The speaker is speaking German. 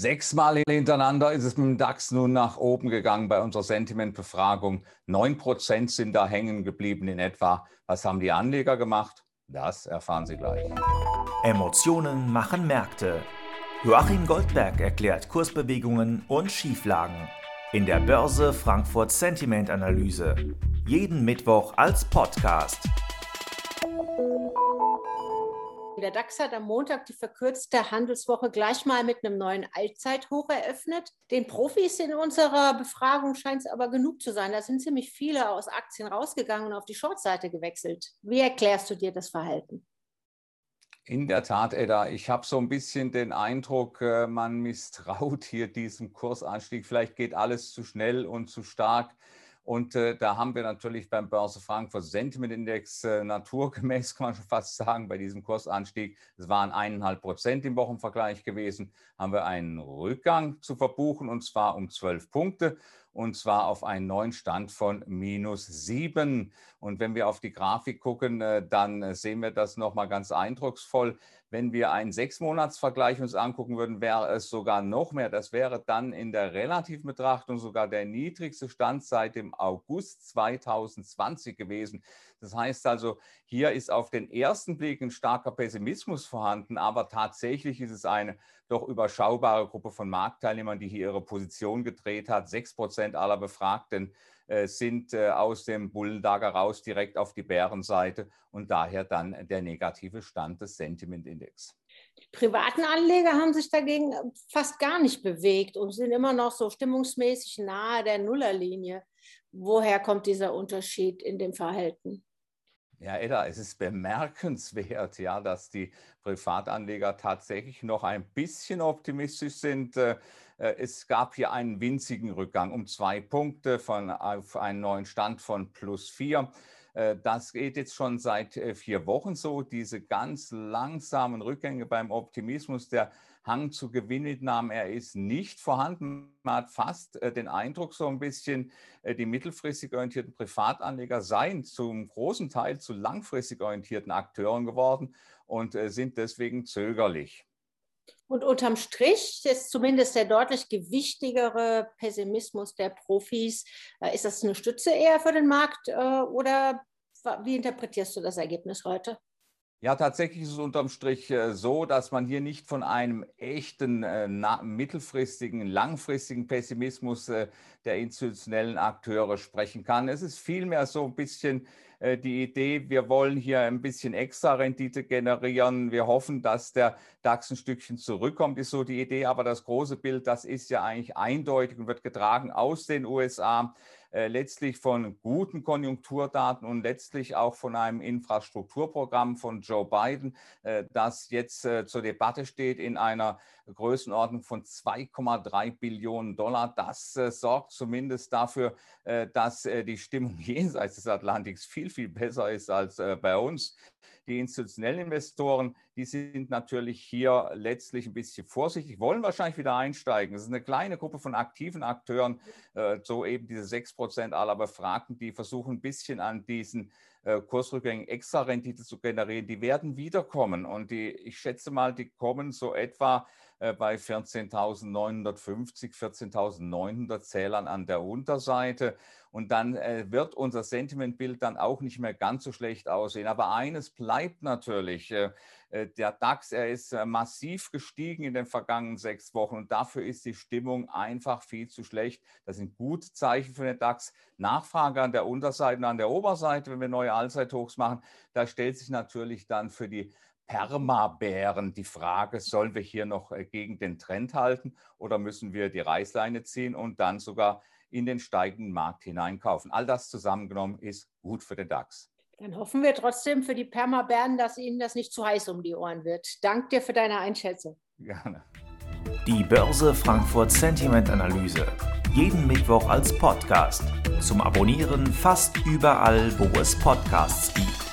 Sechsmal hintereinander ist es mit dem DAX nun nach oben gegangen bei unserer Sentimentbefragung. Neun Prozent sind da hängen geblieben in etwa. Was haben die Anleger gemacht? Das erfahren Sie gleich. Emotionen machen Märkte. Joachim Goldberg erklärt Kursbewegungen und Schieflagen in der Börse Frankfurt Sentiment Analyse. Jeden Mittwoch als Podcast. Der DAX hat am Montag die verkürzte Handelswoche gleich mal mit einem neuen Allzeithoch eröffnet. Den Profis in unserer Befragung scheint es aber genug zu sein. Da sind ziemlich viele aus Aktien rausgegangen und auf die Shortseite gewechselt. Wie erklärst du dir das Verhalten? In der Tat, Edda, ich habe so ein bisschen den Eindruck, äh, man misstraut hier diesem Kursanstieg. Vielleicht geht alles zu schnell und zu stark. Und äh, da haben wir natürlich beim Börse Frankfurt Sentiment Index äh, naturgemäß, kann man schon fast sagen, bei diesem Kursanstieg, es waren eineinhalb Prozent im Wochenvergleich gewesen, haben wir einen Rückgang zu verbuchen und zwar um zwölf Punkte und zwar auf einen neuen Stand von minus sieben. Und wenn wir auf die Grafik gucken, äh, dann äh, sehen wir das nochmal ganz eindrucksvoll. Wenn wir einen Sechsmonatsvergleich uns angucken würden, wäre es sogar noch mehr. Das wäre dann in der relativen Betrachtung sogar der niedrigste Stand seit dem August 2020 gewesen. Das heißt also, hier ist auf den ersten Blick ein starker Pessimismus vorhanden, aber tatsächlich ist es eine doch überschaubare Gruppe von Marktteilnehmern, die hier ihre Position gedreht hat. Sechs Prozent aller Befragten äh, sind äh, aus dem Bullenlager raus direkt auf die Bärenseite und daher dann der negative Stand des Sentiment-Index. Die privaten Anleger haben sich dagegen fast gar nicht bewegt und sind immer noch so stimmungsmäßig nahe der Nullerlinie. Woher kommt dieser Unterschied in dem Verhalten? Ja, Edda, es ist bemerkenswert, ja, dass die Privatanleger tatsächlich noch ein bisschen optimistisch sind. Äh, äh, es gab hier einen winzigen Rückgang um zwei Punkte von, auf einen neuen Stand von plus vier. Äh, das geht jetzt schon seit vier Wochen so. Diese ganz langsamen Rückgänge beim Optimismus, der Hang zu Gewinnmitnahmen, er ist nicht vorhanden. Man hat fast äh, den Eindruck, so ein bisschen, äh, die mittelfristig orientierten Privatanleger seien zum großen Teil zu langfristig orientierten Akteuren geworden und äh, sind deswegen zögerlich. Und unterm Strich ist zumindest der deutlich gewichtigere Pessimismus der Profis. Ist das eine Stütze eher für den Markt oder wie interpretierst du das Ergebnis heute? Ja, tatsächlich ist es unterm Strich äh, so, dass man hier nicht von einem echten äh, mittelfristigen, langfristigen Pessimismus äh, der institutionellen Akteure sprechen kann. Es ist vielmehr so ein bisschen die Idee, wir wollen hier ein bisschen extra Rendite generieren. Wir hoffen, dass der DAX ein Stückchen zurückkommt, ist so die Idee. Aber das große Bild, das ist ja eigentlich eindeutig und wird getragen aus den USA letztlich von guten Konjunkturdaten und letztlich auch von einem Infrastrukturprogramm von Joe Biden, äh, das jetzt äh, zur Debatte steht in einer Größenordnung von 2,3 Billionen Dollar. Das äh, sorgt zumindest dafür, äh, dass äh, die Stimmung jenseits des Atlantiks viel, viel besser ist als bei uns. Die institutionellen Investoren, die sind natürlich hier letztlich ein bisschen vorsichtig, wollen wahrscheinlich wieder einsteigen. Es ist eine kleine Gruppe von aktiven Akteuren, äh, so eben diese 6 Prozent aller Befragten, die versuchen ein bisschen an diesen Kursrückgängen extra Rendite zu generieren. Die werden wiederkommen und die, ich schätze mal, die kommen so etwa äh, bei 14.950, 14.900 Zählern an der Unterseite. Und dann äh, wird unser Sentimentbild dann auch nicht mehr ganz so schlecht aussehen. Aber eines bleibt natürlich, äh, der DAX, er ist massiv gestiegen in den vergangenen sechs Wochen und dafür ist die Stimmung einfach viel zu schlecht. Das sind gute Zeichen für den DAX. Nachfrage an der Unterseite und an der Oberseite, wenn wir neue Allzeithochs machen, da stellt sich natürlich dann für die Permabären die Frage, sollen wir hier noch äh, gegen den Trend halten oder müssen wir die Reißleine ziehen und dann sogar in den steigenden Markt hineinkaufen? All das zusammengenommen ist gut für den DAX. Dann hoffen wir trotzdem für die Permabären, dass Ihnen das nicht zu heiß um die Ohren wird. Dank dir für deine Einschätzung. Gerne. Die Börse Frankfurt Sentiment Analyse. Jeden Mittwoch als Podcast. Zum Abonnieren fast überall, wo es Podcasts gibt.